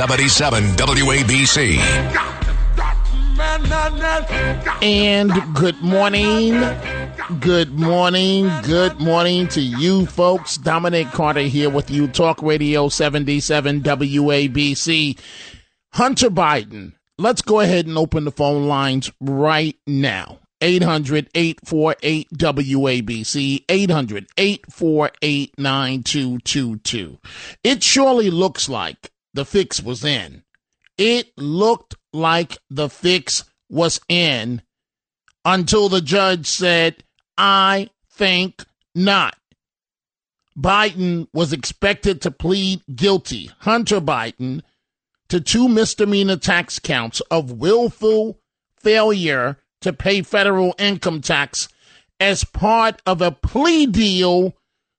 77 WABC. And good morning. Good morning. Good morning to you folks. Dominic Carter here with you, Talk Radio 77 WABC. Hunter Biden. Let's go ahead and open the phone lines right now. 800 848 WABC, 800 848 9222. It surely looks like the fix was in. It looked like the fix was in until the judge said, I think not. Biden was expected to plead guilty, Hunter Biden, to two misdemeanor tax counts of willful failure to pay federal income tax as part of a plea deal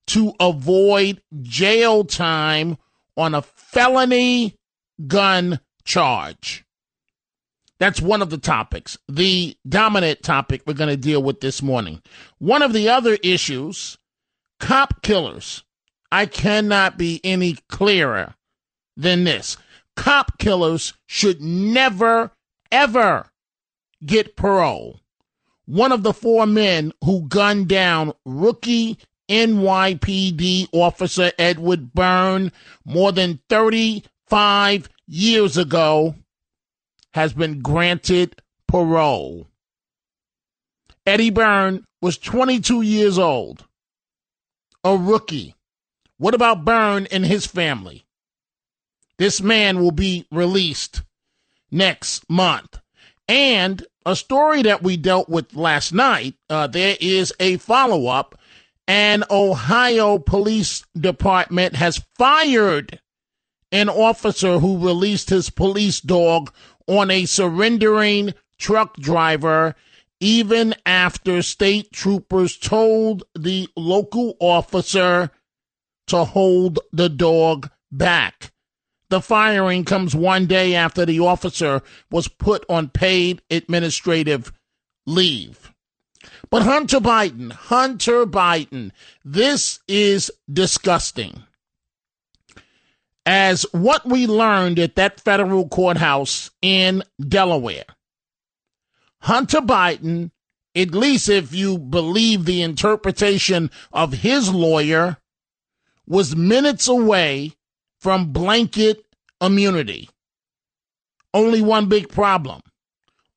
to avoid jail time on a felony gun charge. That's one of the topics, the dominant topic we're going to deal with this morning. One of the other issues cop killers. I cannot be any clearer than this. Cop killers should never, ever get parole. One of the four men who gunned down rookie NYPD officer Edward Byrne more than 35 years ago has been granted parole. Eddie Byrne was 22 years old, a rookie. What about Byrne and his family? This man will be released next month. And a story that we dealt with last night, uh, there is a follow up. An Ohio Police Department has fired an officer who released his police dog on a surrendering truck driver even after state troopers told the local officer to hold the dog back. The firing comes one day after the officer was put on paid administrative leave. But Hunter Biden, Hunter Biden, this is disgusting. As what we learned at that federal courthouse in Delaware, Hunter Biden, at least if you believe the interpretation of his lawyer, was minutes away from blanket immunity. Only one big problem.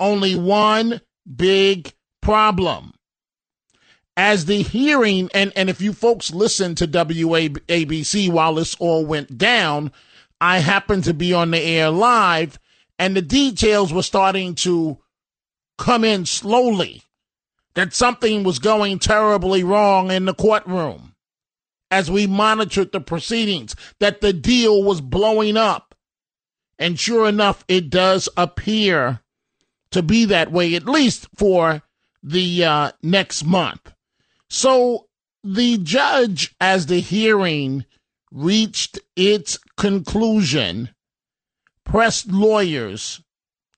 Only one big problem. As the hearing, and, and if you folks listen to WABC while this all went down, I happened to be on the air live, and the details were starting to come in slowly that something was going terribly wrong in the courtroom as we monitored the proceedings that the deal was blowing up. And sure enough, it does appear to be that way, at least for the uh, next month. So the judge, as the hearing reached its conclusion, pressed lawyers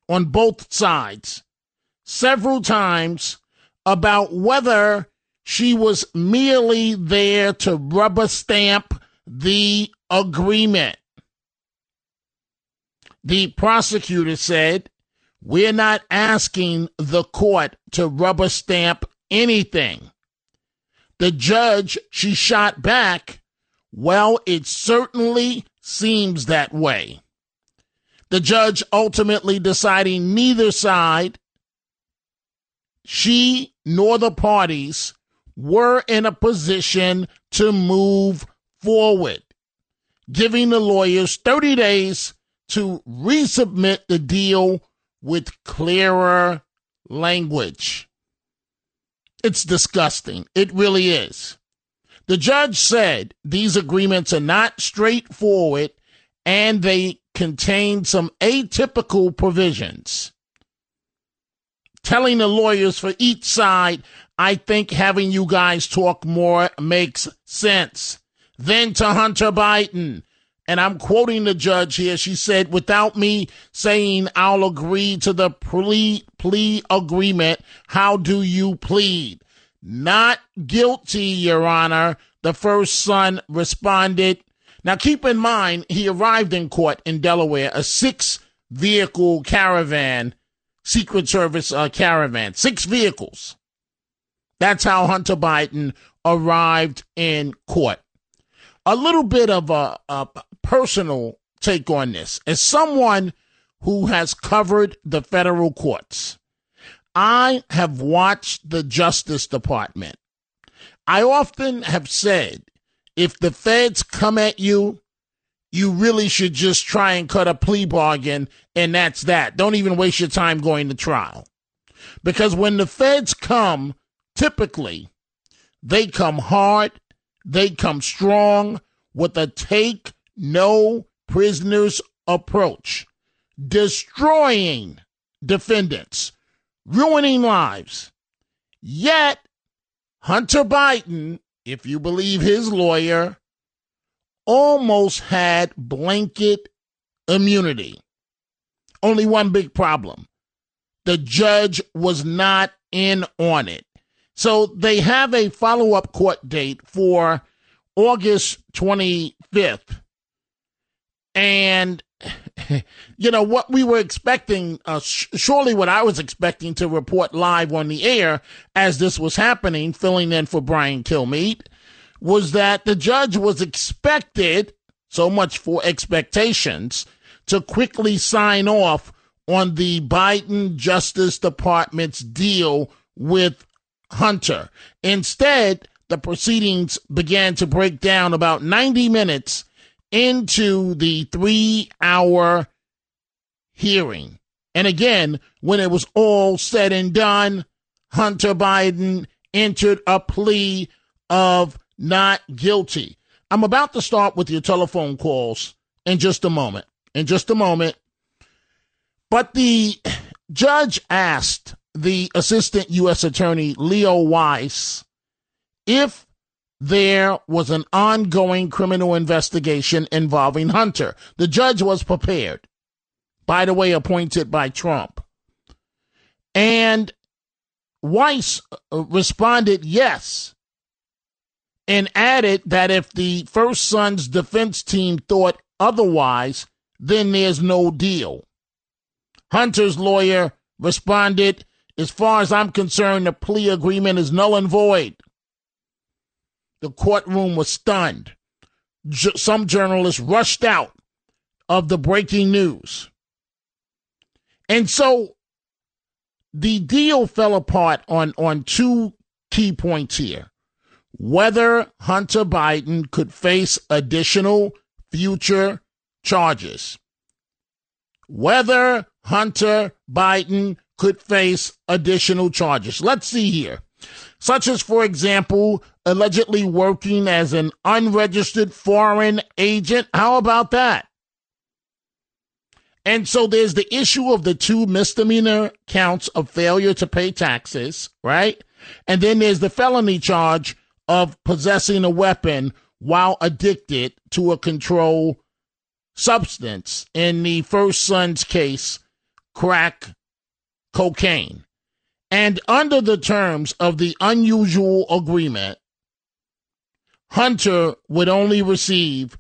on both sides several times about whether she was merely there to rubber stamp the agreement. The prosecutor said, We're not asking the court to rubber stamp anything. The judge, she shot back, Well, it certainly seems that way. The judge ultimately deciding neither side, she nor the parties, were in a position to move forward, giving the lawyers 30 days to resubmit the deal with clearer language. It's disgusting. It really is. The judge said these agreements are not straightforward and they contain some atypical provisions telling the lawyers for each side, I think having you guys talk more makes sense. Then to Hunter Biden. And I'm quoting the judge here. She said, without me saying I'll agree to the plea, plea agreement, how do you plead? Not guilty, Your Honor. The first son responded. Now keep in mind, he arrived in court in Delaware, a six vehicle caravan Secret Service uh, caravan, six vehicles. That's how Hunter Biden arrived in court. A little bit of a, a personal take on this. As someone who has covered the federal courts, I have watched the Justice Department. I often have said if the feds come at you you really should just try and cut a plea bargain, and that's that. Don't even waste your time going to trial. Because when the feds come, typically, they come hard, they come strong with a take no prisoners approach, destroying defendants, ruining lives. Yet, Hunter Biden, if you believe his lawyer, almost had blanket immunity. Only one big problem the judge was not in on it. So they have a follow up court date for August 25th. And, you know, what we were expecting, uh, sh- surely what I was expecting to report live on the air as this was happening, filling in for Brian Kilmeade, was that the judge was expected, so much for expectations, to quickly sign off on the Biden Justice Department's deal with Hunter. Instead, the proceedings began to break down about 90 minutes into the three hour hearing. And again, when it was all said and done, Hunter Biden entered a plea of not guilty. I'm about to start with your telephone calls in just a moment. In just a moment. But the judge asked the assistant U.S. attorney, Leo Wise, if there was an ongoing criminal investigation involving Hunter. The judge was prepared, by the way, appointed by Trump. And Wise uh, responded yes and added that if the first son's defense team thought otherwise, then there's no deal. Hunter's lawyer responded, As far as I'm concerned, the plea agreement is null and void. The courtroom was stunned. J- some journalists rushed out of the breaking news. And so the deal fell apart on, on two key points here whether Hunter Biden could face additional future charges. Whether Hunter Biden could face additional charges. Let's see here. Such as, for example, allegedly working as an unregistered foreign agent. How about that? And so there's the issue of the two misdemeanor counts of failure to pay taxes, right? And then there's the felony charge of possessing a weapon while addicted to a controlled substance. In the first son's case, crack cocaine. And under the terms of the unusual agreement, Hunter would only receive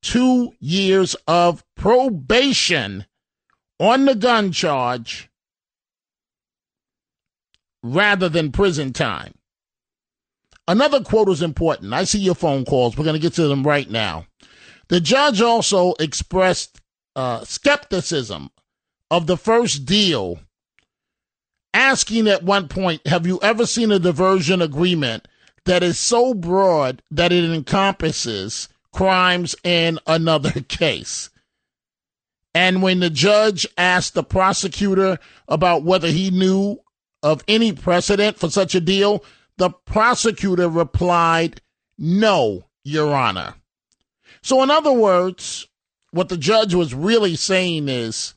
two years of probation on the gun charge rather than prison time. Another quote is important. I see your phone calls. We're going to get to them right now. The judge also expressed uh, skepticism of the first deal, asking at one point, Have you ever seen a diversion agreement that is so broad that it encompasses crimes in another case? And when the judge asked the prosecutor about whether he knew of any precedent for such a deal, the prosecutor replied, No, Your Honor. So, in other words, what the judge was really saying is,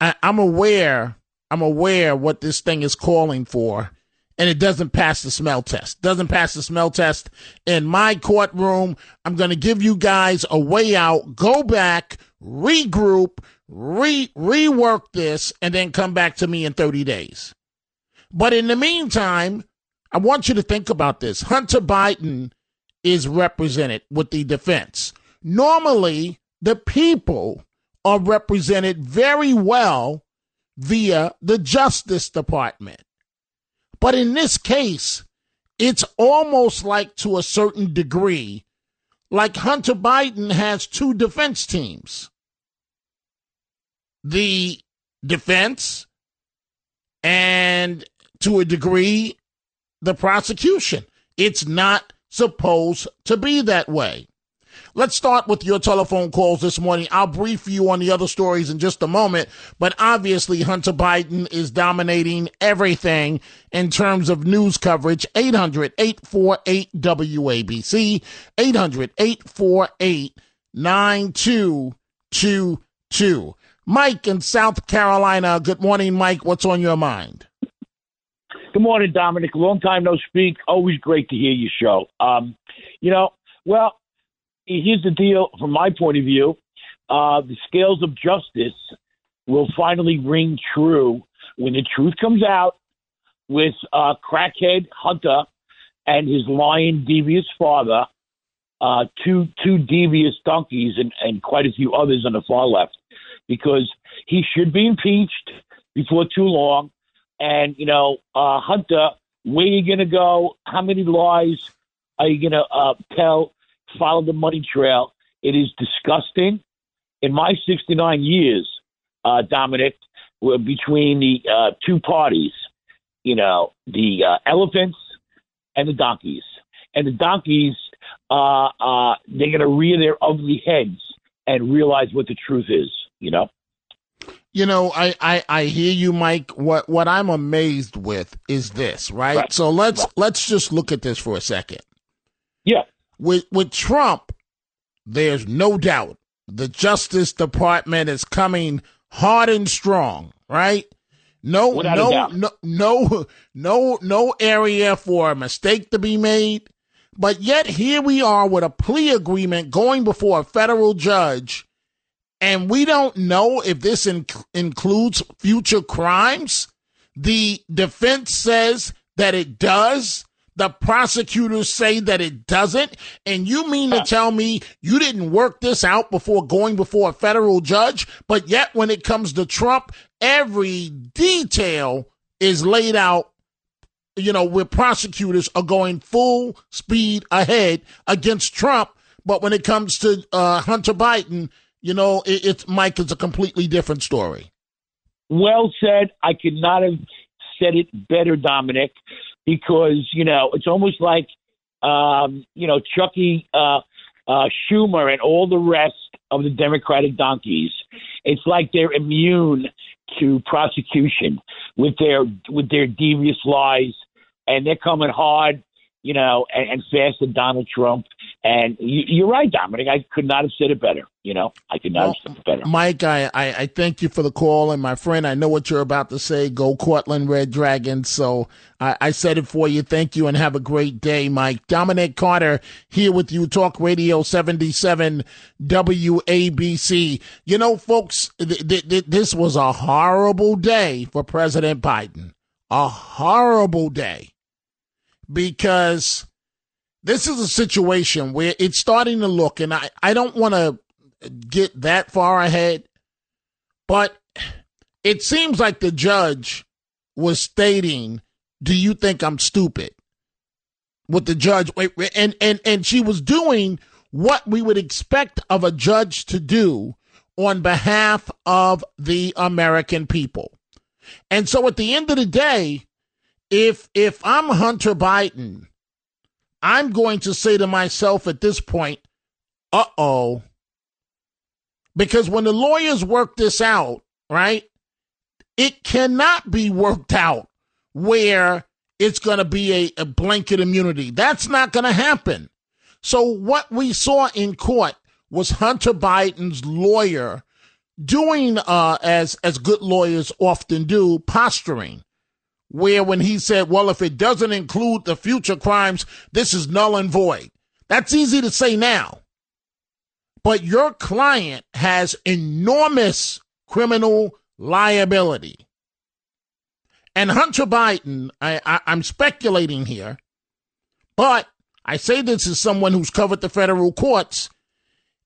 I, I'm aware, I'm aware what this thing is calling for, and it doesn't pass the smell test. Doesn't pass the smell test in my courtroom. I'm going to give you guys a way out. Go back, regroup, re rework this, and then come back to me in 30 days. But in the meantime, I want you to think about this. Hunter Biden is represented with the defense. Normally, the people are represented very well via the Justice Department. But in this case, it's almost like to a certain degree, like Hunter Biden has two defense teams the defense and to a degree the prosecution. It's not supposed to be that way. Let's start with your telephone calls this morning. I'll brief you on the other stories in just a moment, but obviously Hunter Biden is dominating everything in terms of news coverage. 800 848 WABC, 800 848 9222. Mike in South Carolina. Good morning, Mike. What's on your mind? Good morning, Dominic. Long time no speak. Always great to hear your show. Um, you know, well, here's the deal from my point of view. Uh, the scales of justice will finally ring true when the truth comes out with uh, crackhead Hunter and his lying, devious father, uh, two two devious donkeys, and, and quite a few others on the far left, because he should be impeached before too long. And you know, uh, Hunter, where are you going to go? How many lies are you going to uh, tell? Follow the money trail. It is disgusting. In my 69 years, uh, Dominic, between the uh, two parties, you know, the uh, elephants and the donkeys. And the donkeys, uh, uh, they're going to rear their ugly heads and realize what the truth is, you know? You know, I, I, I hear you, Mike. What what I'm amazed with is this, right? right. So let's right. let's just look at this for a second. Yeah with with Trump, there's no doubt the Justice Department is coming hard and strong, right? No, Without no, no, no, no, no area for a mistake to be made. But yet here we are with a plea agreement going before a federal judge, and we don't know if this inc- includes future crimes. The defense says that it does. The prosecutors say that it doesn't. And you mean to tell me you didn't work this out before going before a federal judge? But yet, when it comes to Trump, every detail is laid out, you know, where prosecutors are going full speed ahead against Trump. But when it comes to uh, Hunter Biden, you know, it, it's Mike is a completely different story. Well said. I could not have said it better, Dominic because you know it's almost like um, you know Chucky uh, uh, Schumer and all the rest of the Democratic donkeys. It's like they're immune to prosecution with their with their devious lies, and they're coming hard, you know, and, and fast at Donald Trump. And you, are right, Dominic. I could not have said it better. You know, I could not well, have said it better. Mike, I, I, I, thank you for the call. And my friend, I know what you're about to say. Go Cortland Red Dragons. So I, I said it for you. Thank you and have a great day, Mike. Dominic Carter here with you, Talk Radio 77 WABC. You know, folks, th- th- th- this was a horrible day for President Biden. A horrible day because this is a situation where it's starting to look, and I, I don't want to get that far ahead, but it seems like the judge was stating, Do you think I'm stupid? With the judge, and, and, and she was doing what we would expect of a judge to do on behalf of the American people. And so at the end of the day, if if I'm Hunter Biden I'm going to say to myself at this point, uh oh. Because when the lawyers work this out, right, it cannot be worked out where it's going to be a, a blanket immunity. That's not going to happen. So, what we saw in court was Hunter Biden's lawyer doing uh, as as good lawyers often do, posturing. Where when he said, "Well, if it doesn't include the future crimes, this is null and void." That's easy to say now. But your client has enormous criminal liability. And Hunter Biden, I, I, I'm speculating here, but I say this as someone who's covered the federal courts.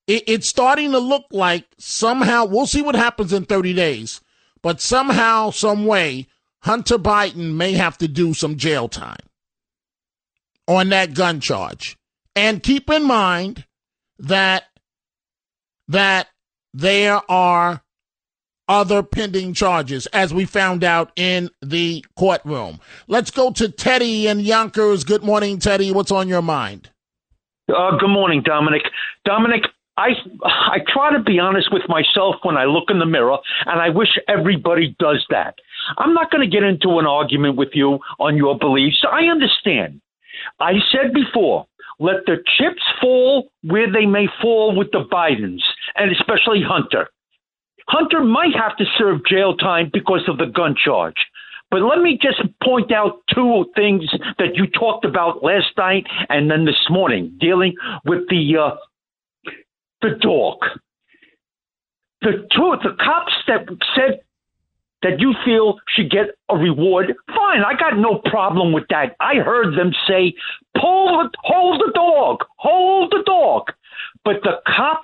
It, it's starting to look like somehow, we'll see what happens in 30 days, but somehow, some way, Hunter Biden may have to do some jail time on that gun charge. And keep in mind that that there are other pending charges, as we found out in the courtroom. Let's go to Teddy and Yonkers. Good morning, Teddy. What's on your mind? Uh, good morning, Dominic. Dominic, I I try to be honest with myself when I look in the mirror, and I wish everybody does that. I'm not going to get into an argument with you on your beliefs. I understand. I said before, let the chips fall where they may fall with the Bidens, and especially Hunter. Hunter might have to serve jail time because of the gun charge. But let me just point out two things that you talked about last night and then this morning, dealing with the uh, the dog. The two the cops that said that you feel should get a reward, fine. I got no problem with that. I heard them say, "Pull, hold the dog, hold the dog." But the cop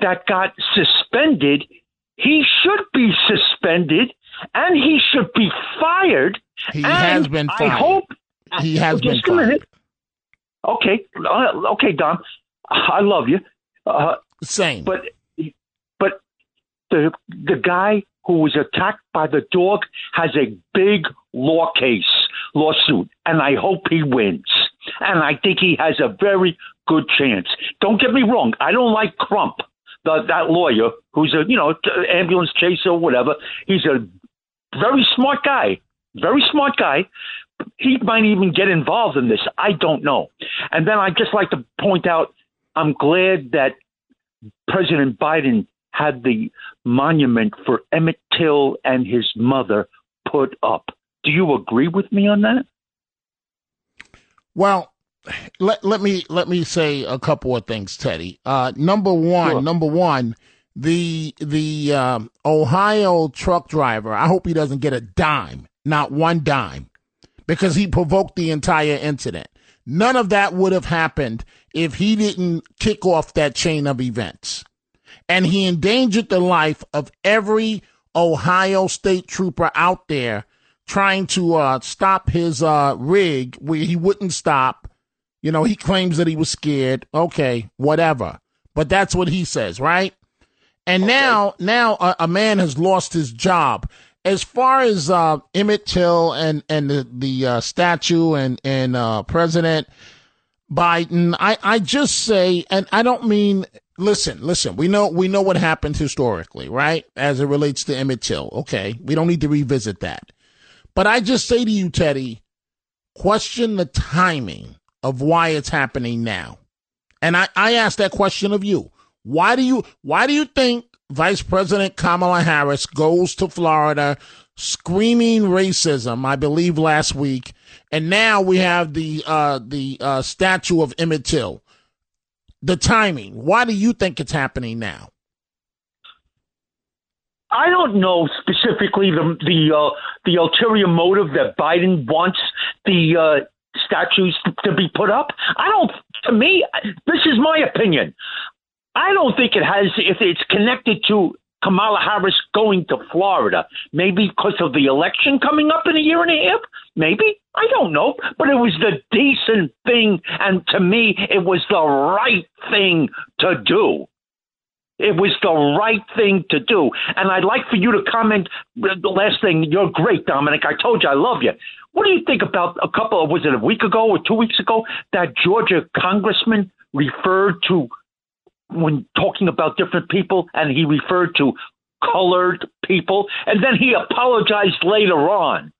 that got suspended he should be suspended and he should be fired. He has been fired. I hope he has been fired. Okay, uh, okay, Don. I love you. Uh, Same. But but the the guy who was attacked by the dog has a big law case lawsuit, and I hope he wins. And I think he has a very good chance. Don't get me wrong. I don't like Crump the, that lawyer who's a you know ambulance chaser or whatever. He's a very smart guy, very smart guy. He might even get involved in this. I don't know. And then I'd just like to point out, I'm glad that President Biden had the monument for Emmett Till and his mother put up. Do you agree with me on that? Well, let let me let me say a couple of things, Teddy. Uh, number one, sure. number one, the the um, Ohio truck driver. I hope he doesn't get a dime, not one dime, because he provoked the entire incident. None of that would have happened if he didn't kick off that chain of events, and he endangered the life of every Ohio state trooper out there trying to uh, stop his uh, rig where he wouldn't stop you know, he claims that he was scared. Okay, whatever. But that's what he says, right? And okay. now, now a, a, man has lost his job. As far as uh, Emmett Till and and the the uh, statue and and uh, President Biden, I I just say, and I don't mean. Listen, listen. We know we know what happened historically, right? As it relates to Emmett Till. Okay, we don't need to revisit that. But I just say to you, Teddy, question the timing of why it's happening now. And I, I ask that question of you. Why do you why do you think Vice President Kamala Harris goes to Florida screaming racism, I believe last week, and now we have the uh, the uh, statue of Emmett Till. The timing. Why do you think it's happening now? I don't know specifically the the uh, the ulterior motive that Biden wants the uh, statues to be put up. I don't. To me, this is my opinion. I don't think it has. If it's connected to Kamala Harris going to Florida, maybe because of the election coming up in a year and a half. Maybe I don't know, but it was the decent thing, and to me, it was the right thing to do. It was the right thing to do. And I'd like for you to comment. The last thing, you're great, Dominic. I told you I love you. What do you think about a couple of, was it a week ago or two weeks ago, that Georgia congressman referred to, when talking about different people, and he referred to colored people, and then he apologized later on.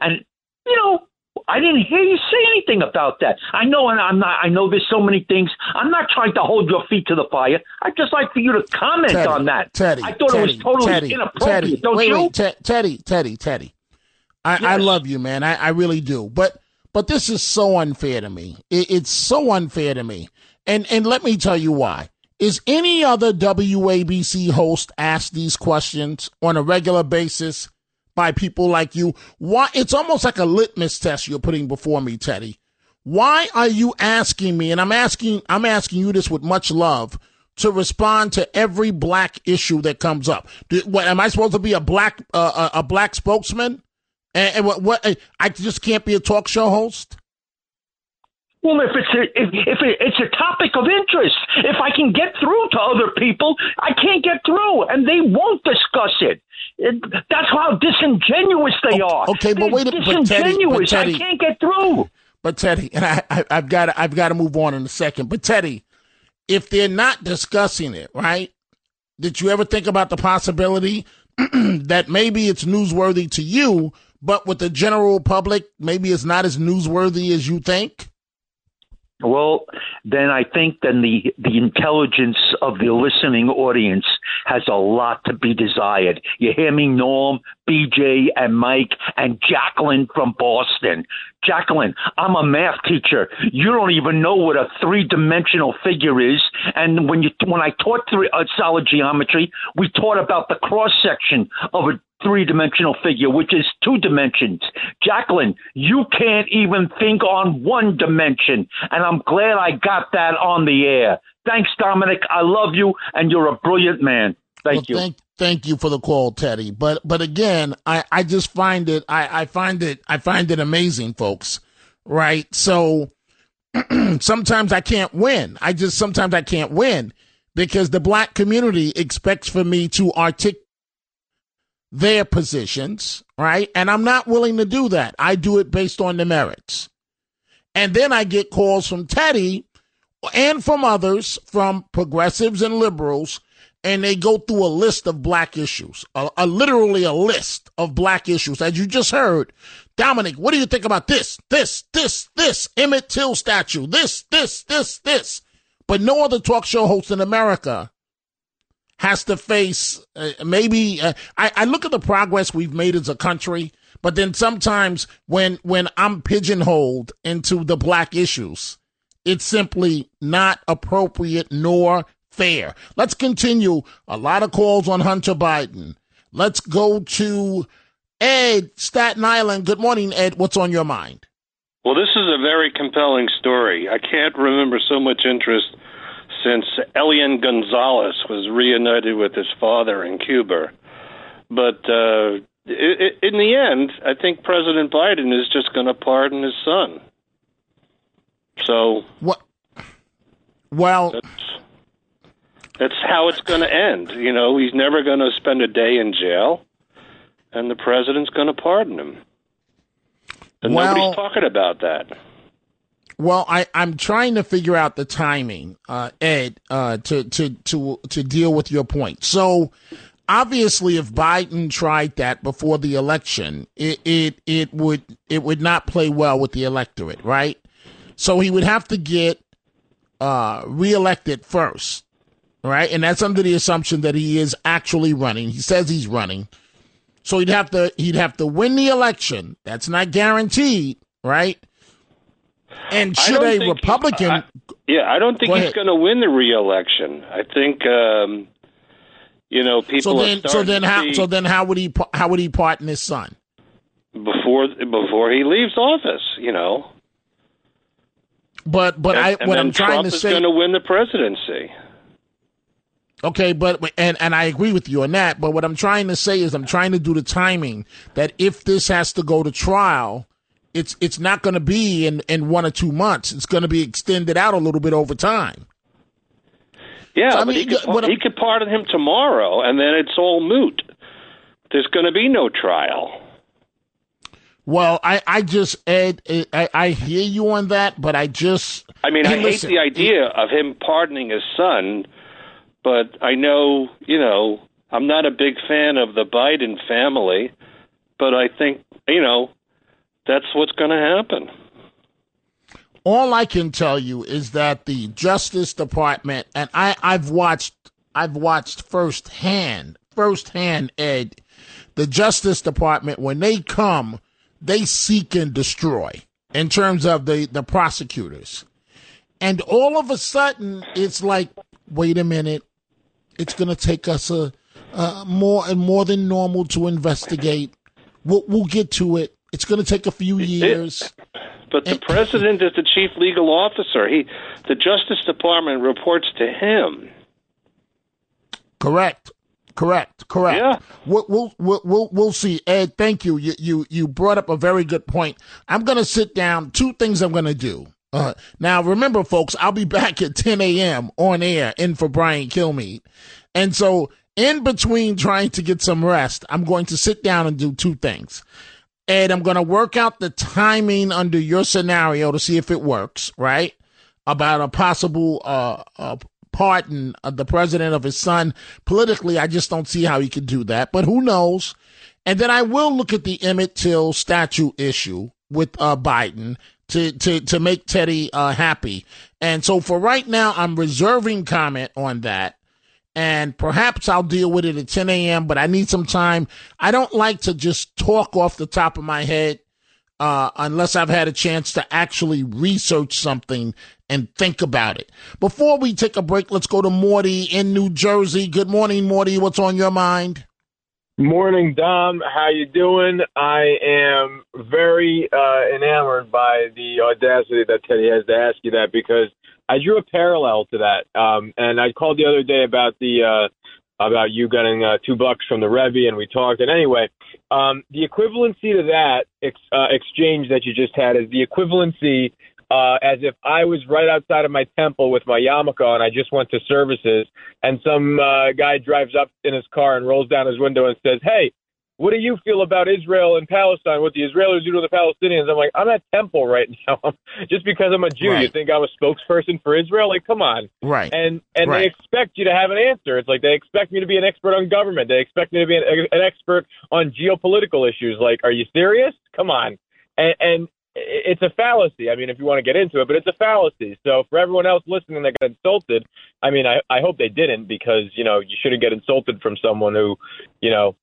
And, you know, I didn't hear you say anything about that. I know, and I'm not. I know there's so many things. I'm not trying to hold your feet to the fire. I'd just like for you to comment Teddy, on that. Teddy, I thought Teddy, it was totally Teddy, inappropriate. Teddy, Don't wait, you? wait, Te- Teddy, Teddy, Teddy. I, I love you, man. I, I really do. But but this is so unfair to me. It, it's so unfair to me. And and let me tell you why. Is any other WABC host asked these questions on a regular basis by people like you? Why? It's almost like a litmus test you're putting before me, Teddy. Why are you asking me? And I'm asking, I'm asking you this with much love to respond to every black issue that comes up. Do, what am I supposed to be a black uh, a, a black spokesman? And, and what, what? I just can't be a talk show host. Well, if it's a, if, if it, it's a topic of interest, if I can get through to other people, I can't get through, and they won't discuss it. It- that's how disingenuous they are. okay, but They're wait a- but Teddy- but disingenuous. Teddy- I can't get through. But Teddy, and I, I I've got I've got to move on in a second. But Teddy, if they're not discussing it, right? Did you ever think about the possibility that maybe it's newsworthy to you, but with the general public, maybe it's not as newsworthy as you think? Well, then I think then the the intelligence of the listening audience has a lot to be desired. You hear me, Norm, BJ, and Mike, and Jacqueline from Boston. Jacqueline, I'm a math teacher. You don't even know what a three dimensional figure is. And when you when I taught three, uh, solid geometry, we taught about the cross section of a three dimensional figure, which is two dimensions. Jacqueline, you can't even think on one dimension. And I'm glad I got that on the air. Thanks, Dominic. I love you, and you're a brilliant man. Thank well, you. Thank, thank you for the call, Teddy. But but again, I, I just find it I, I find it I find it amazing, folks. Right? So sometimes I can't win. I just sometimes I can't win because the black community expects for me to articulate their positions, right? And I'm not willing to do that. I do it based on the merits. And then I get calls from Teddy and from others, from progressives and liberals, and they go through a list of black issues, a, a- literally a list of black issues. As you just heard, Dominic, what do you think about this, this, this, this, Emmett Till statue, this, this, this, this? But no other talk show host in America has to face uh, maybe uh, I, I look at the progress we've made as a country but then sometimes when when i'm pigeonholed into the black issues it's simply not appropriate nor fair. Let's continue. A lot of calls on hunter biden. Let's go to ed staten island. Good morning ed. What's on your mind? Well, this is a very compelling story. I can't remember so much interest since Elian Gonzalez was reunited with his father in Cuba. But uh, in the end, I think President Biden is just going to pardon his son. So what well that's that's how it's going to end. You know, he's never going to spend a day in jail, and the president's going to pardon him. And Well- nobody's talking about that. Well, I, I'm trying to figure out the timing, uh, Ed, uh, to, to, to, to deal with your point. So obviously if Biden tried that before the election, it, it, it would, it would not play well with the electorate, right? So he would have to get, uh, reelected first, right? And that's under the assumption that he is actually running. He says he's running. So he'd have to, he'd have to win the election. That's not guaranteed, right? And should a Republican, I- yeah, I don't think Go he's going to win the reelection. I think, um, you know, people so are then, so then how, see so then how would he, how would he pardon his son? before before he leaves office. You know, But, but and, I, and what I'm trying Trump to is going to win the presidency. okay, but and and I agree with you on that. But what I'm trying to say is, I'm trying to do the timing that if this has to go to trial, it's it's not going to be in in one or two months. It's going to be extended out a little bit over time. Yeah, So, I mean, he could, what he could pardon him tomorrow, and then it's all moot. There's going to be no trial. Well, I I just Ed, I I hear you on that, but I just I mean, I Hey, hate the idea of him pardoning his son, but I know, you know, I'm not a big fan of the Biden family, but I think, you know, that's what's going to happen. All I can tell you is that the Justice Department, and I, I've watched, I've watched firsthand, firsthand, Ed, the Justice Department when they come, they seek and destroy in terms of the the prosecutors, and all of a sudden it's like, wait a minute, it's going to take us a, a more and more than normal to investigate. We'll, we'll get to it. It's going to take a few years. But the president is the chief legal officer. He, the Justice Department reports to him. Correct. Correct. Correct. Yeah. We'll, we'll, we'll, we'll, we'll see. Ed, thank you. You, you, you brought up a very good point. I'm going to sit down. Two things I'm going to do. Uh, now, remember, folks, I'll be back at 10 a.m. on air in for Brian Kilmeade. And so, in between trying to get some rest, I'm going to sit down and do two things. And I'm going to work out the timing under your scenario to see if it works, right? About a possible uh, uh, pardon of the president of his son. Politically, I just don't see how he could do that, but who knows? And then I will look at the Emmett Till statue issue with uh, Biden to, to, to make Teddy uh, happy. And so for right now, I'm reserving comment on that. And perhaps I'll deal with it at 10 a.m., but I need some time. I don't like to just talk off the top of my head uh, unless I've had a chance to actually research something and think about it. Before we take a break, let's go to Morty in New Jersey. Good morning, Morty. What's on your mind? Morning, Dom. How you doing? I am very uh, enamored by the audacity that Teddy has to ask you that because I drew a parallel to that. Um, and I called the other day about the uh, about you getting uh, two bucks from the Rebbe, and we talked. And anyway, um, the equivalency to that ex- uh, exchange that you just had is the equivalency uh, as if I was right outside of my temple with my yarmulke and I just went to services, and some uh, guy drives up in his car and rolls down his window and says, "Hey, what do you feel about Israel and Palestine? What the Israelis do to the Palestinians?" I'm like, "I'm at temple right now. just because I'm a Jew, Right. you think I'm a spokesperson for Israel? Like, come on." Right. And and Right. they expect you to have an answer. It's like they expect me to be an expert on government. They expect me to be an, an expert on geopolitical issues. Like, are you serious? Come on. And, and it's a fallacy. I mean, if you want to get into it, but it's a fallacy. So for everyone else listening that got insulted, I mean, I, I hope they didn't because you know you shouldn't get insulted from someone who, you know,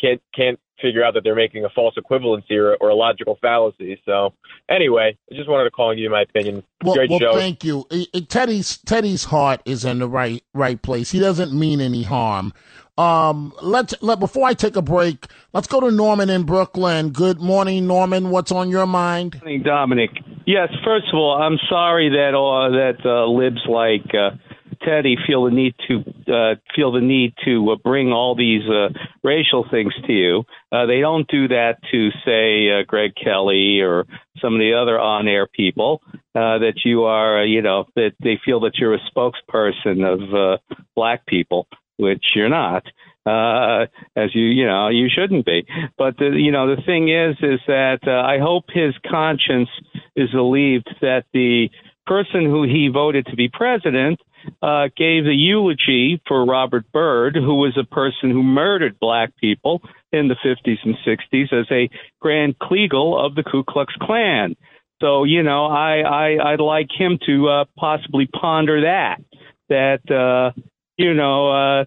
can't can't figure out that they're making a false equivalency or, or a logical fallacy. So anyway, I just wanted to call and give you my opinion. Well, Great well show. thank you. Teddy's Teddy's heart is in the right right place. He doesn't mean any harm. Um, let's let before I take a break, let's go to Norman in Brooklyn. Good morning, Norman. What's on your mind? morning, Dominic. Yes, first of all, I'm sorry that uh, that uh, libs like uh, Teddy feel the need to uh, feel the need to uh, bring all these uh, racial things to you. Uh, they don't do that to say uh, Greg Kelly or some of the other on-air people. Uh, that you are, uh, you know, that they feel that you're a spokesperson of uh, black people, which you're not uh, as you you know you shouldn't be. But the, you know the thing is is that uh, I hope his conscience is relieved that the person who he voted to be president uh, gave the eulogy for Robert Byrd, who was a person who murdered black people in the 50s and 60s as a Grand Kleagle of the Ku Klux Klan. So you know I, I I'd like him to uh, possibly ponder that that uh, you know. Uh,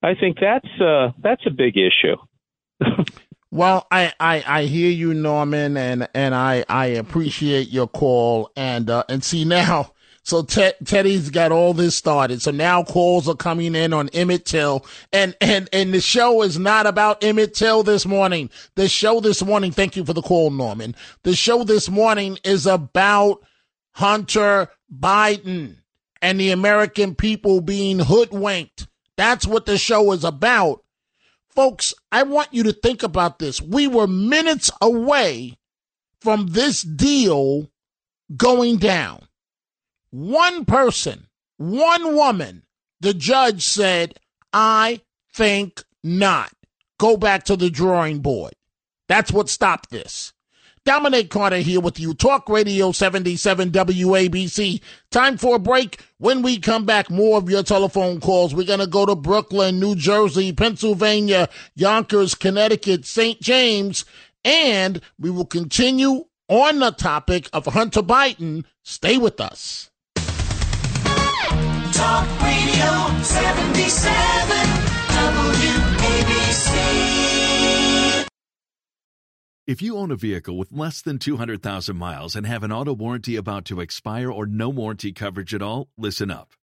I think that's uh, that's a big issue. Well, I, I, I hear you, Norman, and, and I, I appreciate your call. And uh, and see now, so Ted, Teddy's got all this started. So now calls are coming in on Emmett Till, and and and the show is not about Emmett Till this morning. The show this morning. Thank you for the call, Norman. The show this morning is about Hunter Biden and the American people being hoodwinked. That's what the show is about. Folks, I want you to think about this. We were minutes away from this deal going down. One person, one woman, the judge said, I think not. Go back to the drawing board. That's what stopped this. Dominic Carter here with you. Talk Radio 77 WABC. Time for a break. When we come back, more of your telephone calls. We're going to go to Brooklyn, New Jersey, Pennsylvania, Yonkers, Connecticut, St. James, and we will continue on the topic of Hunter Biden. Stay with us. Talk Radio 77 WABC. If you own a vehicle with less than 200,000 miles and have an auto warranty about to expire or no warranty coverage at all, listen up.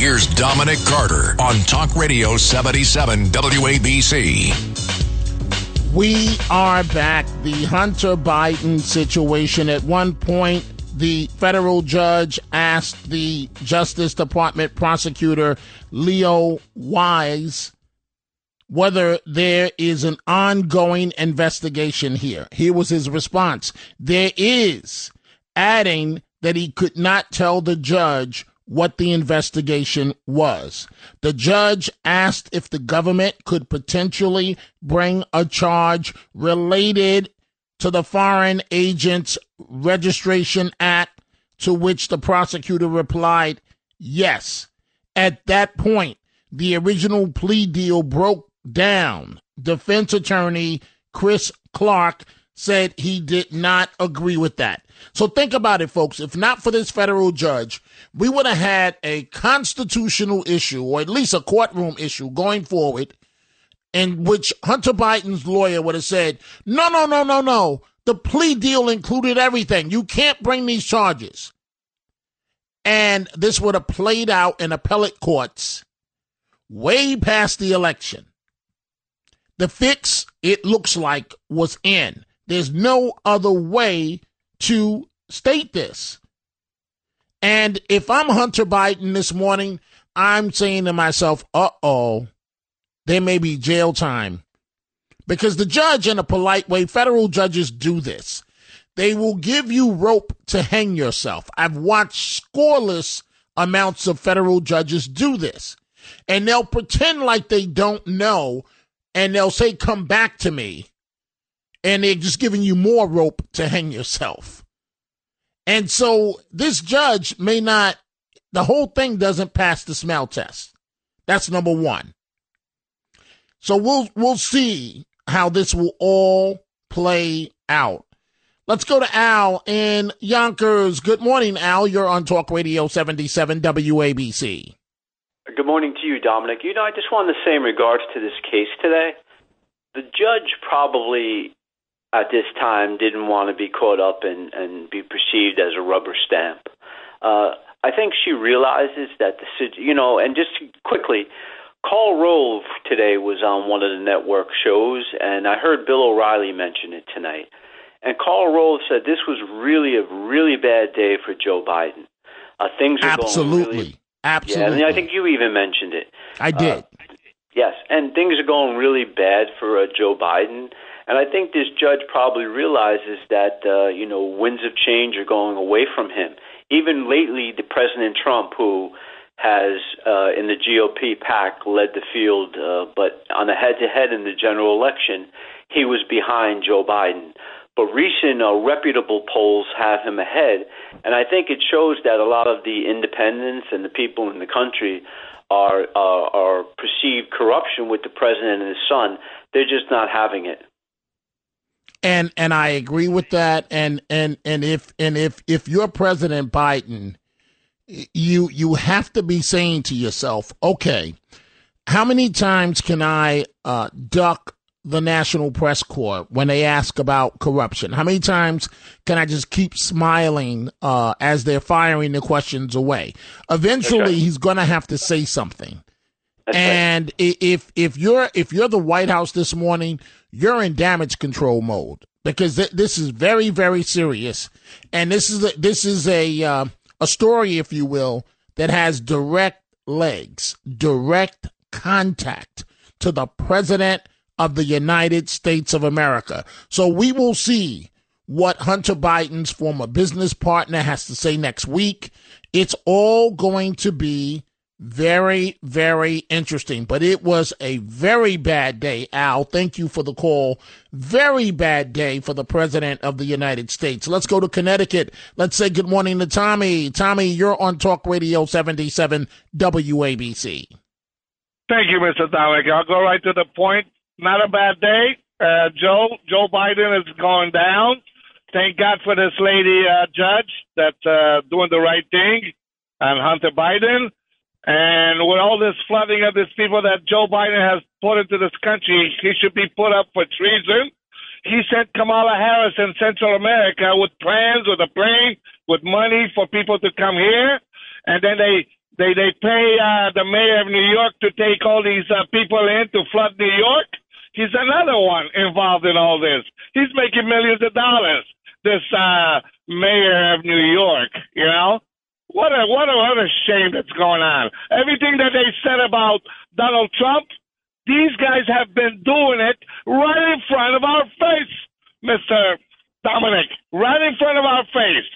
here's Dominic Carter on Talk Radio 77 WABC. We are back. The Hunter Biden situation. At one point, the federal judge asked the Justice Department prosecutor, Leo Wise, whether there is an ongoing investigation here. Here was his response There is, adding that he could not tell the judge what the investigation was. The judge asked if the government could potentially bring a charge related to the Foreign Agents Registration Act, to which the prosecutor replied, yes. At that point, the original plea deal broke down. Defense attorney Chris Clark said he did not agree with that. So think about it, folks. If not for this federal judge, we would have had a constitutional issue, or at least a courtroom issue going forward, in which Hunter Biden's lawyer would have said, no, no, no, no, no. The plea deal included everything. You can't bring these charges. And this would have played out in appellate courts way past the election. The fix, it looks like, was in. There's no other way to state this. And if I'm Hunter Biden this morning, I'm saying to myself, uh oh, there may be jail time. Because the judge, in a polite way, federal judges do this. They will give you rope to hang yourself. I've watched scoreless amounts of federal judges do this. And they'll pretend like they don't know and they'll say, come back to me. And they're just giving you more rope to hang yourself. And so this judge may not, the whole thing doesn't pass the smell test. That's number one. So we'll, we'll see how this will all play out. Let's go to Al in Yonkers. Good morning, Al. You're on Talk Radio 77 WABC. Good morning to you, Dominic. You know, I just wanted to say in regards to this case today, the judge probably at this time didn't want to be caught up and, and be perceived as a rubber stamp. Uh, I think she realizes that the you know, and just quickly, Karl Rove today was on one of the network shows, and I heard Bill O'Reilly mention it tonight. And Karl Rove said this was really a really bad day for Joe Biden. Uh, things are Absolutely. going really, Absolutely. Yeah, and I think you even mentioned it. I did. Uh, yes, and things are going really bad for uh, Joe Biden. And I think this judge probably realizes that uh, you know winds of change are going away from him. Even lately, the President Trump, who has uh, in the GOP pack led the field, uh, but on a head-to-head in the general election, he was behind Joe Biden. But recent uh, reputable polls have him ahead, and I think it shows that a lot of the independents and the people in the country are uh, are perceived corruption with the president and his son. They're just not having it and and I agree with that. And and and if and if if you're President Biden, you you have to be saying to yourself, okay, how many times can I uh, duck the National Press Corps when they ask about corruption? How many times can I just keep smiling uh, as they're firing the questions away? Eventually, right. he's going to have to say something. And right. if if you're if you're the White House this morning, you're in damage control mode because th- this is very very serious, and this is a, this is a uh, a story, if you will, that has direct legs, direct contact to the president of the United States of America. So we will see what Hunter Biden's former business partner has to say next week. It's all going to be very, very interesting. But it was a very bad day, Al. Thank you for the call. Very bad day for the President of the United States. Let's go to Connecticut. Let's say good morning to Tommy. Tommy, you're on Talk Radio 77 WABC. Thank you, Mr. Dominic. I'll go right to the point. Not a bad day. Uh, Joe Joe Biden is going down. Thank God for this lady uh, judge that's uh, doing the right thing, and Hunter Biden. And with all this flooding of these people that Joe Biden has put into this country, he should be put up for treason. He sent Kamala Harris in Central America with plans, with a plane, with money for people to come here, and then they they they pay uh, the mayor of New York to take all these uh, people in to flood New York. He's another one involved in all this. He's making millions of dollars. This uh, mayor of New York, you know. What a what a what a shame that's going on. Everything that they said about Donald Trump, these guys have been doing it right in front of our face, Mister Dominic, right in front of our face.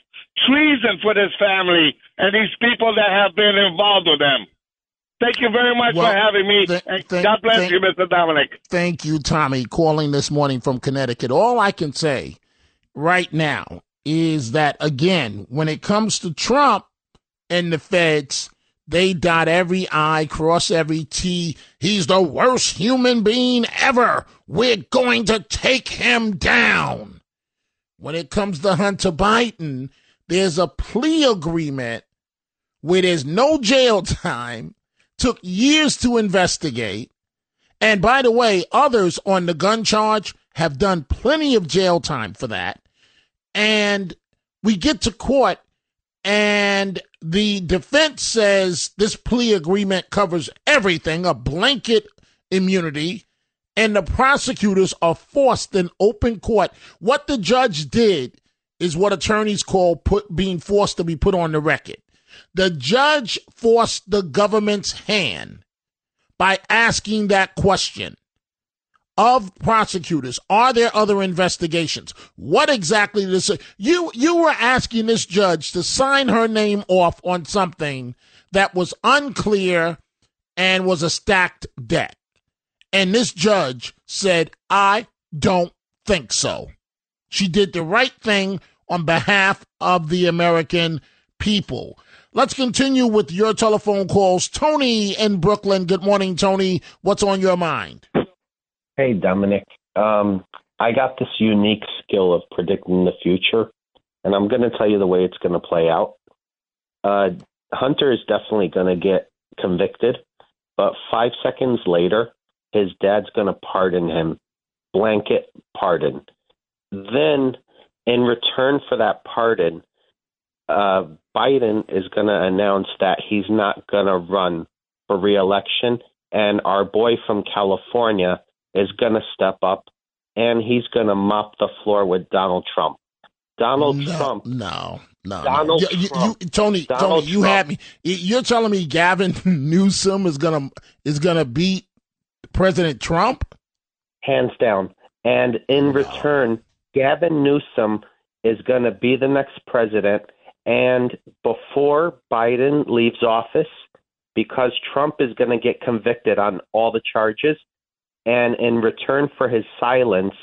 Treason for this family and these people that have been involved with them. Thank you very much Well, for having me. th- thank- God bless thank- you, Mr. Dominic. Thank you, Tommy, calling this morning from Connecticut. All I can say right now is that, again, when it comes to Trump and the feds, they dot every I, cross every T. He's the worst human being ever. We're going to take him down. When it comes to Hunter Biden, there's a plea agreement where there's no jail time, took years to investigate. And by the way, others on the gun charge have done plenty of jail time for that. And we get to court, and the defense says this plea agreement covers everything, a blanket immunity. And the prosecutors are forced in open court. What the judge did is what attorneys call put being forced to be put on the record. The judge forced the government's hand by asking that question of prosecutors? Are there other investigations? What exactly this you you were asking this judge to sign her name off on something that was unclear and was a stacked debt. And this judge said i don't think so. She did the right thing on behalf of the american people. Let's continue with your telephone calls. Tony in brooklyn. Good morning tony. What's on your mind Hey, Dominic. Um, I got this unique skill of predicting the future, and I'm going to tell you the way it's going to play out. Uh, Hunter is definitely going to get convicted, but five seconds later, his dad's going to pardon him, blanket pardon. Then, in return for that pardon, uh, Biden is going to announce that he's not going to run for reelection, and our boy from California is going to step up and he's going to mop the floor with Donald Trump. Donald no, Trump. No, no. Donald no. You- Trump. you- Tony, Donald Tony, you Trump. had me. You're telling me Gavin Newsom is gonna is gonna beat President Trump? hands down. And in return, Gavin Newsom is going to be the next president. And before Biden leaves office, because Trump is going to get convicted on all the charges, and in return for his silence,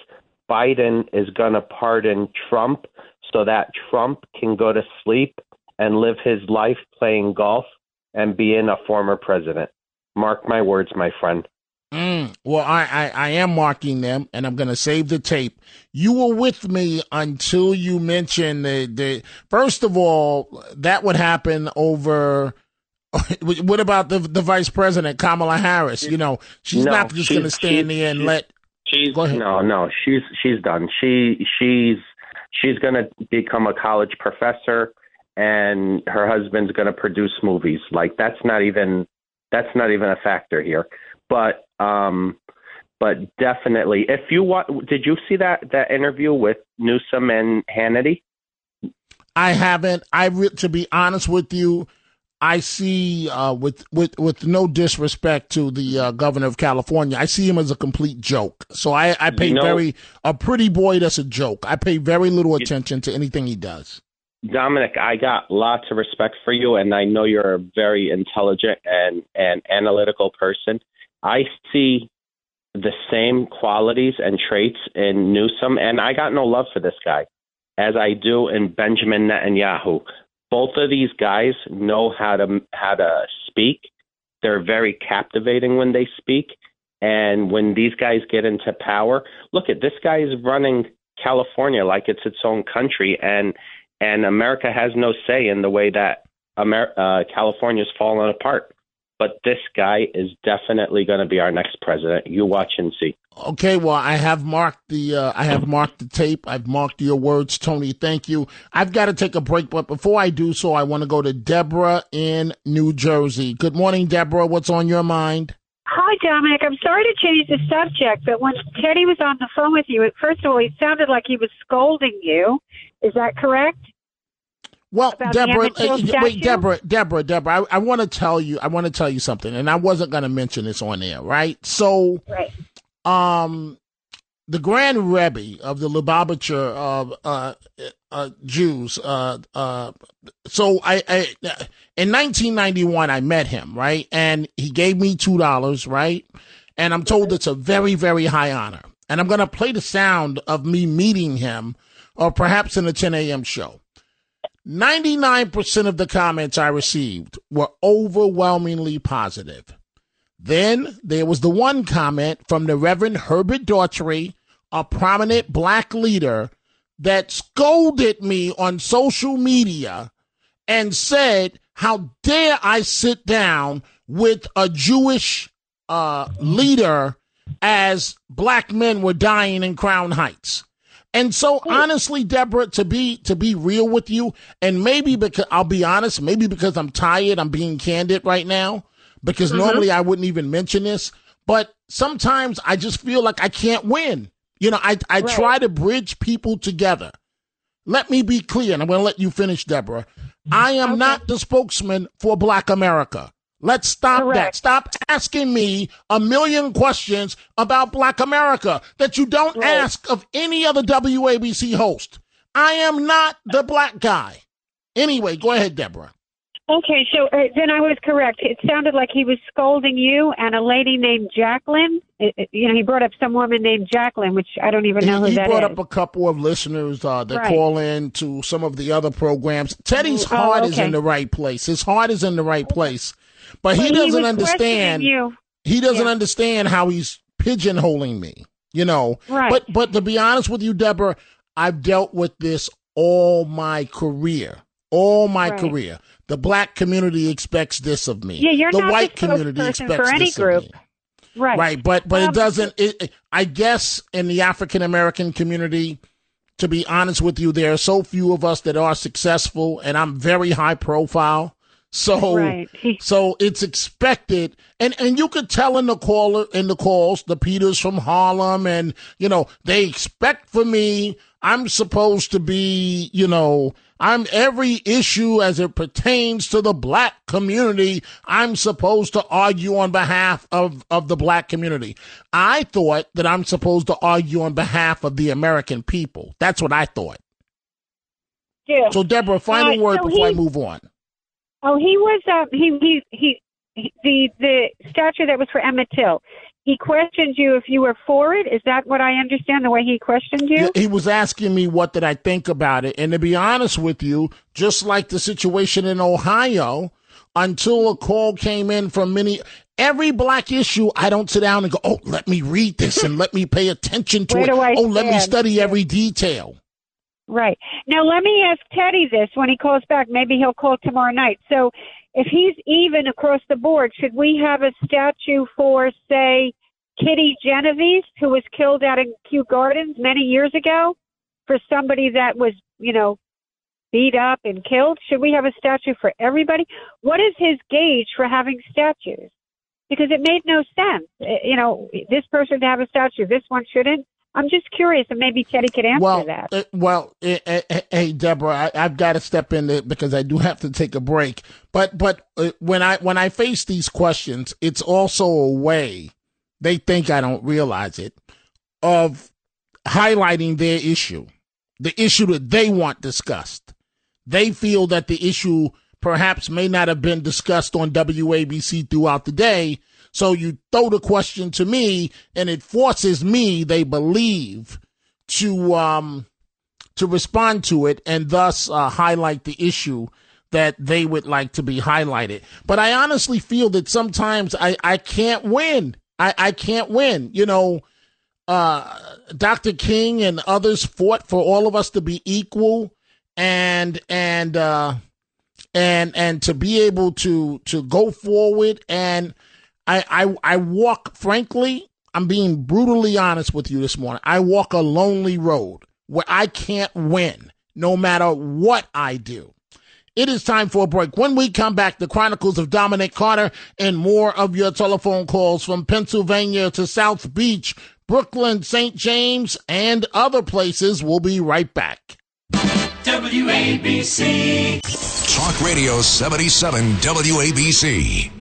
Biden is going to pardon Trump so that Trump can go to sleep and live his life playing golf and being a former president. Mark my words, my friend. Mm, well, I, I I am marking them, and I'm gonna save the tape. You were with me until you mentioned the the. First of all, that would happen over. What about the the vice president Kamala Harris? You know, she's No, not just gonna stand there and she's- let. She's Go ahead. no, no. She's she's done. She she's she's going to become a college professor, and her husband's going to produce movies. Like that's not even that's not even a factor here. But um, but definitely, if you want, did you see that that interview with Newsom and Hannity? I haven't. I re- to be honest with you, I see, uh, with with with no disrespect to the uh, governor of California, I see him as a complete joke. So I I pay You know- very a pretty boy that's a joke. I pay very little attention to anything he does. Dominic, I got lots of respect for you, and I know you're a very intelligent and, and analytical person. I see the same qualities and traits in Newsom, and I got no love for this guy as I do in Benjamin Netanyahu. Both of these guys know how to how to speak. They're very captivating when they speak, and when these guys get into power, look at this guy is running California like it's its own country, and and America has no say in the way that Amer- uh, California's fallen apart. But this guy is definitely going to be our next president. You watch and see. Okay, well, I have marked the uh, I have marked the tape. I've marked your words, Tony. Thank you. I've got to take a break, but before I do so, I want to go to Deborah in New Jersey. Good morning, Deborah. What's on your mind? Hi, Dominic. I'm sorry to change the subject, but when Teddy was on the phone with you, first of all, he sounded like he was scolding you. Is that correct? Well, About Deborah, uh, wait, Deborah, Deborah, Deborah. I, I want to tell you, I want to tell you something, and I wasn't going to mention this on air, right? So, Right. Um, the Grand Rebbe of the Lubavitcher of uh, uh, Jews. Uh, uh, so I, I in 1991 I met him, right, and he gave me two dollars, right, and I'm told it's a very very high honor, and I'm to play the sound of me meeting him, or perhaps in the 10 a.m. show. 99% of the comments I received were overwhelmingly positive. Then there was the one comment from the Reverend Herbert Daughtry, a prominent black leader, that scolded me on social media and said, How dare I sit down with a Jewish uh, leader as black men were dying in Crown Heights? And so honestly, Deborah, to be to be real with you, and maybe because I'll be honest, maybe because I'm tired, I'm being candid right now, because Mhm. normally I wouldn't even mention this, but sometimes I just feel like I can't win. You know, I I Right. try to bridge people together. Let me be clear, and I'm going to let you finish, Deborah. I am not the spokesman for Black America. Let's stop that. Stop asking me a million questions about Black America that you don't ask of any other WABC host. I am not the black guy. Anyway, go ahead, Deborah. Okay, so uh, then I was correct. It sounded like he was scolding you and a lady named Jacqueline. It, it- you know, he brought up some woman named Jacqueline, which I don't even know who he that brought is. up a couple of listeners uh, that Right. call in to some of the other programs. Teddy's Oh, heart is in the right place. His heart is in the right place, but he But he doesn't was understand. you. He doesn't Yeah. understand how he's pigeonholing me. You know, Right. but but to be honest with you, Deborah, I've dealt with this all my career. All my Right. career. The black community expects this of me. Yeah, you're the not white the community expects for any this of group. me. Right. Right, but but Um, it doesn't. It- I guess in the African American community, to be honest with you, there are so few of us that are successful, and I'm very high profile. So Right. so it's expected, and and you could tell in the caller in the calls, the Peters from Harlem, and you know they expect for me. I'm supposed to be, you know, I'm every issue as it pertains to the black community. I'm supposed to argue on behalf of, of the black community. I thought that I'm supposed to argue on behalf of the American people. That's what I thought. Yeah. So, Deborah, final Uh, word so before I move on. Oh, he was uh, he, he he he the the statue that was for Emmett Till. He questioned you if you were for it. Is that what I understand? The way he questioned you? He was asking me what did I think about it, and to be honest with you, just like the situation in Ohio, until a call came in from many every black issue, I don't sit down and go, "Oh, let me read this and let me pay attention to it." oh, let me study every detail. Right. Now, let me ask Teddy this when he calls back. Maybe he'll call tomorrow night. So, if he's even across the board, should we have a statue for, say, Kitty Genovese, who was killed out in Kew Gardens many years ago, for somebody that was, you know, beat up and killed? Should we have a statue for everybody? What is his gauge for having statues? Because it made no sense. Eh, You know, this person to have a statue, this one shouldn't. I'm just curious, and maybe Teddy could answer well, that. uh, well, uh, hey, Deborah, I, I've got to step in there because I do have to take a break. But but uh, when I when I face these questions, it's also a way they think I don't realize it of highlighting their issue, the issue that they want discussed. They feel that the issue perhaps may not have been discussed on WABC throughout the day. So you throw the question to me and it forces me, they believe, to, um, to respond to it and thus uh, highlight the issue that they would like to be highlighted. But I honestly feel that sometimes I, I can't win. I, I can't win. You know, uh, Dr. King and others fought for all of us to be equal and, and, uh, and, and to be able to, to go forward. And I, I, I walk, frankly, I'm being brutally honest with you this morning. I walk a lonely road where I can't win no matter what I do. It is time for a break. When we come back, the Chronicles of Dominic Carter and more of your telephone calls from Pennsylvania to South Beach, Brooklyn, St. James, and other places. We'll be right back. WABC. Talk Radio 77 WABC.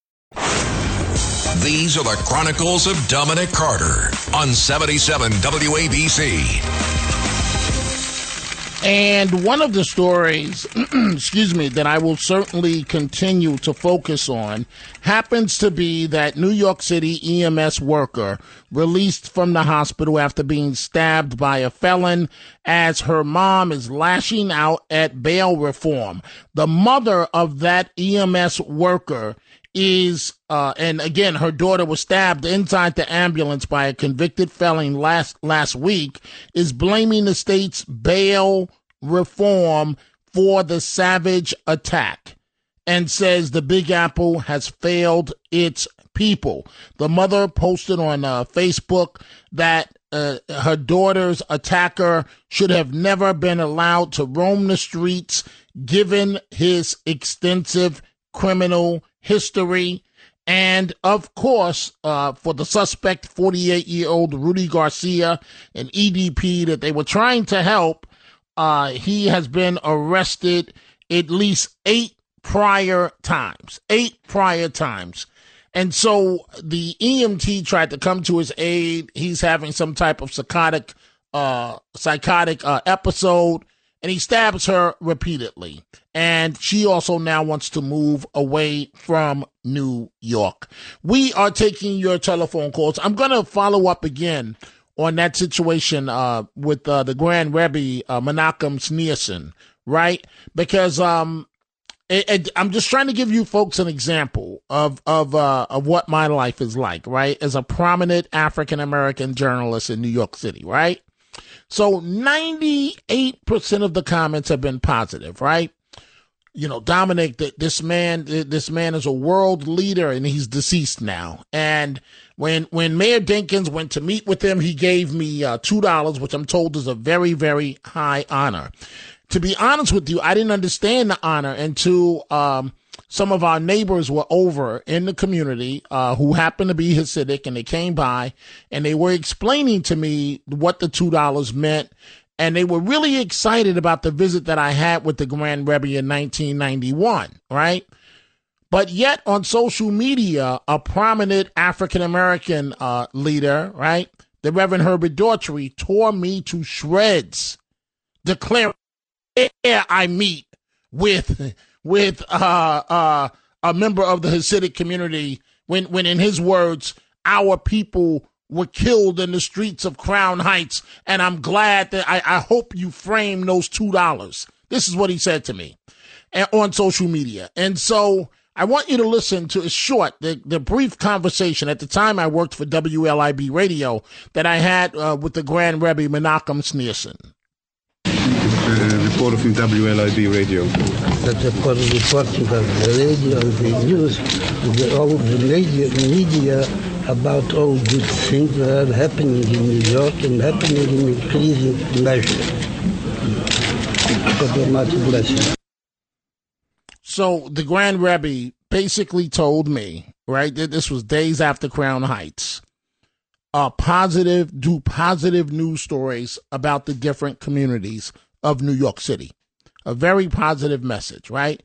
These are the Chronicles of Dominic Carter on 77 WABC. And one of the stories, excuse me, that I will certainly continue to focus on happens to be that New York City EMS worker released from the hospital after being stabbed by a felon as her mom is lashing out at bail reform. The mother of that EMS worker is uh and again her daughter was stabbed inside the ambulance by a convicted felon last last week is blaming the state's bail reform for the savage attack and says the big apple has failed its people. The mother posted on uh, facebook that uh, her daughter's attacker should have never been allowed to roam the streets given his extensive criminal history. And of course, uh, for the suspect, 48 year old Rudy Garcia, an EDP that they were trying to help, uh, he has been arrested at least eight prior times. Eight prior times. And so the EMT tried to come to his aid. He's having some type of psychotic, uh, psychotic, uh, episode and he stabs her repeatedly. And she also now wants to move away from New York. We are taking your telephone calls. I'm going to follow up again on that situation uh, with uh, the Grand Rebbe uh, Menachem Schneerson, right? Because um, it, it, I'm just trying to give you folks an example of of uh, of what my life is like, right? As a prominent African American journalist in New York City, right? So 98% of the comments have been positive, right? You know, Dominic, that this man, this man is a world leader and he's deceased now. And when, when Mayor Dinkins went to meet with him, he gave me uh, $2, which I'm told is a very, very high honor. To be honest with you, I didn't understand the honor until, um, some of our neighbors were over in the community uh, who happened to be Hasidic, and they came by and they were explaining to me what the two dollars meant, and they were really excited about the visit that I had with the Grand Rebbe in 1991, right? But yet on social media, a prominent African American uh, leader, right, the Reverend Herbert Daughtry, tore me to shreds, declaring, "Here I meet with." With uh, uh, a member of the Hasidic community when, when, in his words, our people were killed in the streets of Crown Heights. And I'm glad that I, I hope you frame those $2. This is what he said to me on social media. And so I want you to listen to a short, the, the brief conversation. At the time, I worked for WLIB Radio that I had uh, with the Grand Rebbe Menachem Schneerson. Reporter from WLIB Radio. That the part of reporting of the radio the news, the, all the media, media about all good things that are happening in New York and happening in increasing measure. God Almighty. So the Grand Rebbe basically told me, right, that this was days after Crown Heights, uh, positive, do positive news stories about the different communities of New York City. A very positive message, right?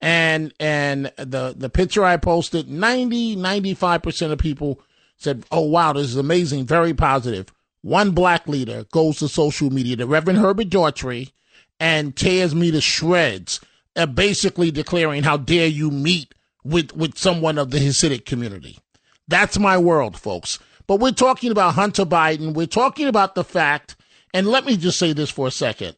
And and the the picture I posted, 90, 95% of people said, Oh wow, this is amazing, very positive. One black leader goes to social media, the Reverend Herbert Daughtry, and tears me to shreds, uh, basically declaring, How dare you meet with, with someone of the Hasidic community. That's my world, folks. But we're talking about Hunter Biden. We're talking about the fact, and let me just say this for a second.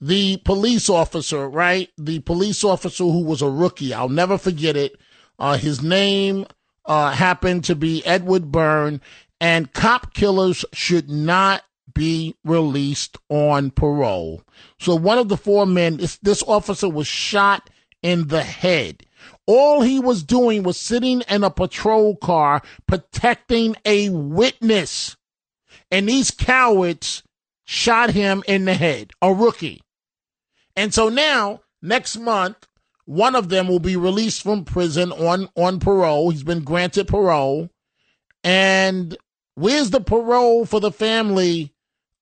The police officer, right? The police officer who was a rookie, I'll never forget it. Uh, his name uh, happened to be Edward Byrne, and cop killers should not be released on parole. So one of the four men, this, this officer was shot in the head. All he was doing was sitting in a patrol car protecting a witness. And these cowards shot him in the head, a rookie. And so now, next month, one of them will be released from prison on, on parole. He's been granted parole. And where's the parole for the family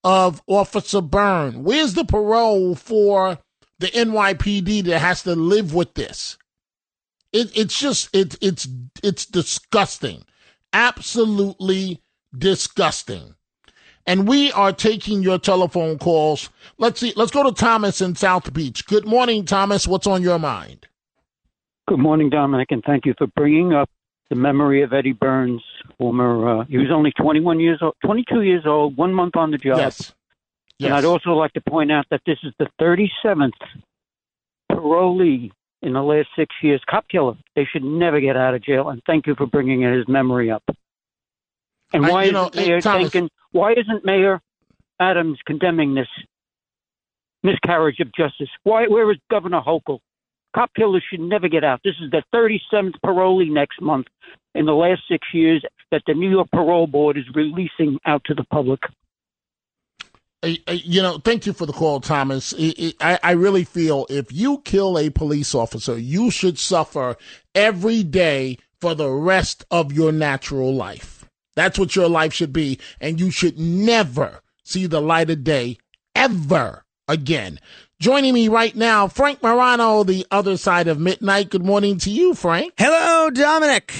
of Officer Byrne? Where's the parole for the NYPD that has to live with this? It, it's just it, it's it's disgusting, absolutely disgusting. And we are taking your telephone calls. Let's see. Let's go to Thomas in South Beach. Good morning, Thomas. What's on your mind? Good morning, Dominic, and thank you for bringing up the memory of Eddie Burns, former. Uh, he was only 21 years old, 22 years old, one month on the job. Yes. yes. And I'd also like to point out that this is the 37th parolee in the last six years. Cop killer. They should never get out of jail. And thank you for bringing his memory up. And I- why you know, isn't Mayor Thomas- thinking? Why isn't Mayor Adams condemning this miscarriage of justice? Why? Where is Governor Hochul? Cop killers should never get out. This is the 37th parolee next month in the last six years that the New York Parole Board is releasing out to the public. You know, thank you for the call, Thomas. I really feel if you kill a police officer, you should suffer every day for the rest of your natural life. That's what your life should be. And you should never see the light of day ever again. Joining me right now, Frank Morano, the other side of midnight. Good morning to you, Frank. Hello, Dominic.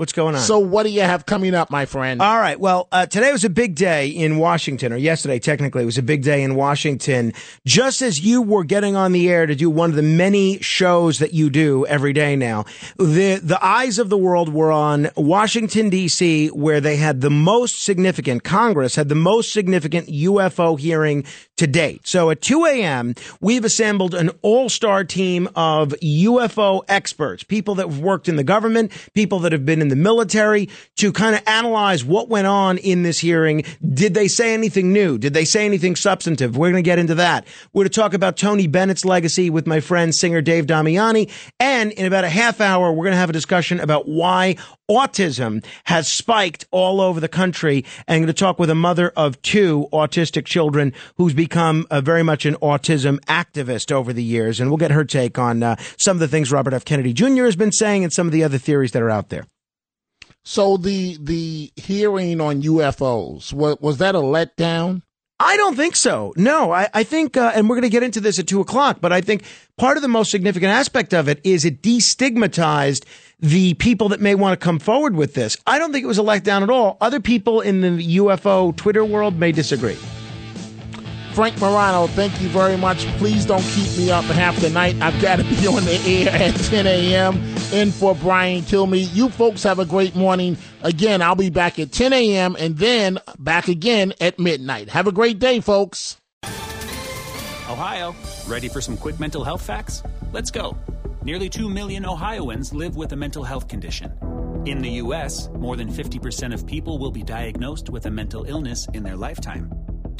What's going on? So, what do you have coming up, my friend? All right. Well, uh, today was a big day in Washington, or yesterday, technically, it was a big day in Washington. Just as you were getting on the air to do one of the many shows that you do every day now, the the eyes of the world were on Washington D.C., where they had the most significant Congress had the most significant UFO hearing to date. So at 2 a.m., we've assembled an all-star team of UFO experts, people that have worked in the government, people that have been in the military, to kind of analyze what went on in this hearing. Did they say anything new? Did they say anything substantive? We're going to get into that. We're going to talk about Tony Bennett's legacy with my friend singer Dave Damiani. And in about a half hour, we're going to have a discussion about why autism has spiked all over the country. And I'm going to talk with a mother of two autistic children who's become uh, very much an autism activist over the years. And we'll get her take on uh, some of the things Robert F. Kennedy Jr. has been saying and some of the other theories that are out there. So the the hearing on UFOs was, was that a letdown? I don't think so. No, I, I think, uh, and we're going to get into this at two o'clock, but I think part of the most significant aspect of it is it destigmatized the people that may want to come forward with this. I don't think it was a letdown at all. Other people in the UFO Twitter world may disagree. Frank Morano, thank you very much. Please don't keep me up half the night. I've got to be on the air at 10 a.m. in for Brian Kilmeade. You folks have a great morning. Again, I'll be back at 10 a.m. and then back again at midnight. Have a great day, folks. Ohio, ready for some quick mental health facts? Let's go. Nearly 2 million Ohioans live with a mental health condition. In the U.S., more than 50% of people will be diagnosed with a mental illness in their lifetime.